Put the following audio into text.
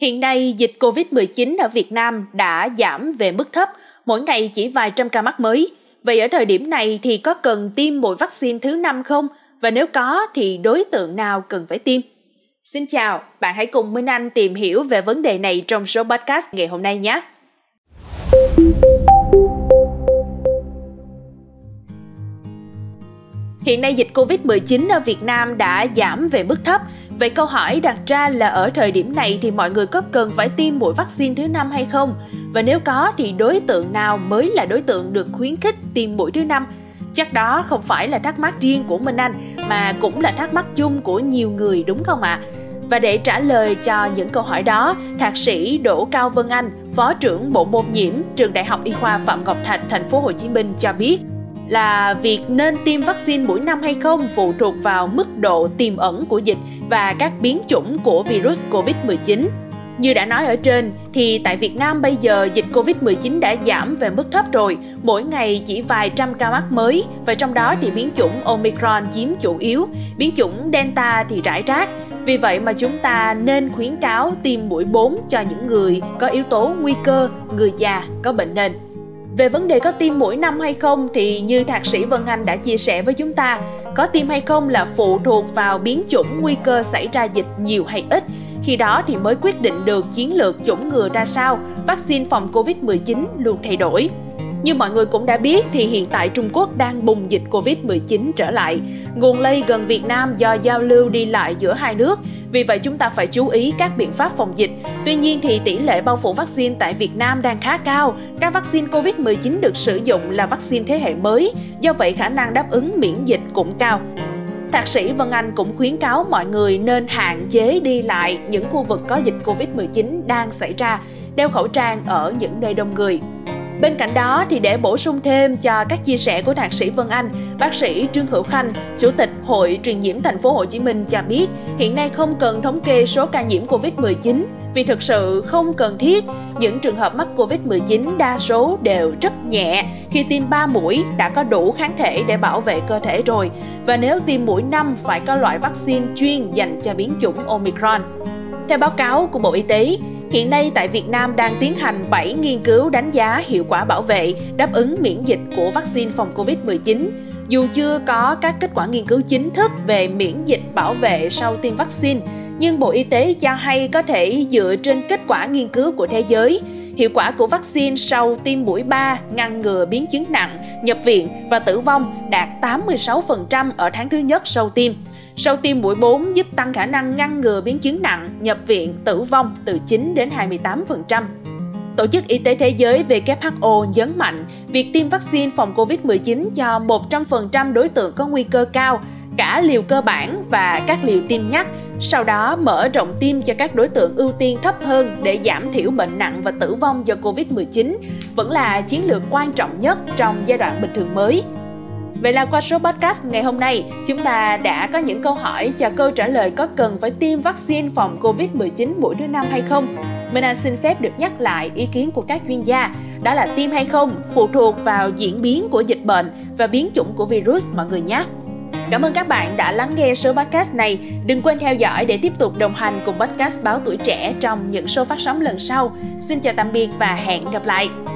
Hiện nay, dịch COVID-19 ở Việt Nam đã giảm về mức thấp, mỗi ngày chỉ vài trăm ca mắc mới. Vậy ở thời điểm này thì có cần tiêm mũi vaccine thứ năm không? Và nếu có thì đối tượng nào cần phải tiêm? Xin chào, bạn hãy cùng Minh Anh tìm hiểu về vấn đề này trong số podcast ngày hôm nay nhé. Hiện nay dịch Covid-19 ở Việt Nam đã giảm về mức thấp. Vậy câu hỏi đặt ra là ở thời điểm này thì mọi người có cần phải tiêm mũi vaccine thứ năm hay không? Và nếu có thì đối tượng nào mới là đối tượng được khuyến khích tiêm mũi thứ năm? Chắc đó không phải là thắc mắc riêng của Minh Anh mà cũng là thắc mắc chung của nhiều người đúng không ạ? À? Và để trả lời cho những câu hỏi đó, Thạc sĩ Đỗ Cao Vân Anh, Phó trưởng Bộ môn nhiễm, Trường Đại học Y khoa Phạm Ngọc Thạch, thành phố Hồ Chí Minh cho biết, là việc nên tiêm vaccine mỗi năm hay không phụ thuộc vào mức độ tiềm ẩn của dịch và các biến chủng của virus COVID-19. Như đã nói ở trên, thì tại Việt Nam bây giờ dịch Covid-19 đã giảm về mức thấp rồi, mỗi ngày chỉ vài trăm ca mắc mới và trong đó thì biến chủng Omicron chiếm chủ yếu, biến chủng Delta thì rải rác. Vì vậy mà chúng ta nên khuyến cáo tiêm mũi 4 cho những người có yếu tố nguy cơ, người già, có bệnh nền. Về vấn đề có tiêm mỗi năm hay không thì như thạc sĩ Vân Anh đã chia sẻ với chúng ta, có tiêm hay không là phụ thuộc vào biến chủng nguy cơ xảy ra dịch nhiều hay ít. Khi đó thì mới quyết định được chiến lược chủng ngừa ra sao, vaccine phòng Covid-19 luôn thay đổi. Như mọi người cũng đã biết thì hiện tại Trung Quốc đang bùng dịch Covid-19 trở lại. Nguồn lây gần Việt Nam do giao lưu đi lại giữa hai nước, vì vậy chúng ta phải chú ý các biện pháp phòng dịch. Tuy nhiên thì tỷ lệ bao phủ vaccine tại Việt Nam đang khá cao. Các vaccine Covid-19 được sử dụng là vaccine thế hệ mới, do vậy khả năng đáp ứng miễn dịch cũng cao. Thạc sĩ Vân Anh cũng khuyến cáo mọi người nên hạn chế đi lại những khu vực có dịch Covid-19 đang xảy ra, đeo khẩu trang ở những nơi đông người. Bên cạnh đó thì để bổ sung thêm cho các chia sẻ của thạc sĩ Vân Anh, bác sĩ Trương Hữu Khanh, chủ tịch Hội truyền nhiễm thành phố Hồ Chí Minh cho biết, hiện nay không cần thống kê số ca nhiễm Covid-19 vì thực sự không cần thiết. Những trường hợp mắc Covid-19 đa số đều rất nhẹ, khi tiêm 3 mũi đã có đủ kháng thể để bảo vệ cơ thể rồi. Và nếu tiêm mũi 5 phải có loại vaccine chuyên dành cho biến chủng Omicron. Theo báo cáo của Bộ Y tế, Hiện nay tại Việt Nam đang tiến hành 7 nghiên cứu đánh giá hiệu quả bảo vệ, đáp ứng miễn dịch của vaccine phòng COVID-19. Dù chưa có các kết quả nghiên cứu chính thức về miễn dịch bảo vệ sau tiêm vaccine, nhưng Bộ Y tế cho hay có thể dựa trên kết quả nghiên cứu của thế giới, hiệu quả của vaccine sau tiêm mũi 3 ngăn ngừa biến chứng nặng, nhập viện và tử vong đạt 86% ở tháng thứ nhất sau tiêm. Sau tiêm mũi 4 giúp tăng khả năng ngăn ngừa biến chứng nặng, nhập viện, tử vong từ 9 đến 28%. Tổ chức Y tế Thế giới WHO nhấn mạnh việc tiêm vaccine phòng COVID-19 cho 100% đối tượng có nguy cơ cao, cả liều cơ bản và các liều tiêm nhắc, sau đó mở rộng tiêm cho các đối tượng ưu tiên thấp hơn để giảm thiểu bệnh nặng và tử vong do COVID-19 vẫn là chiến lược quan trọng nhất trong giai đoạn bình thường mới. Vậy là qua số podcast ngày hôm nay, chúng ta đã có những câu hỏi cho câu trả lời có cần phải tiêm vaccine phòng COVID-19 mũi thứ năm hay không. Mình Anh xin phép được nhắc lại ý kiến của các chuyên gia, đó là tiêm hay không phụ thuộc vào diễn biến của dịch bệnh và biến chủng của virus mọi người nhé. Cảm ơn các bạn đã lắng nghe số podcast này. Đừng quên theo dõi để tiếp tục đồng hành cùng podcast Báo Tuổi Trẻ trong những số phát sóng lần sau. Xin chào tạm biệt và hẹn gặp lại!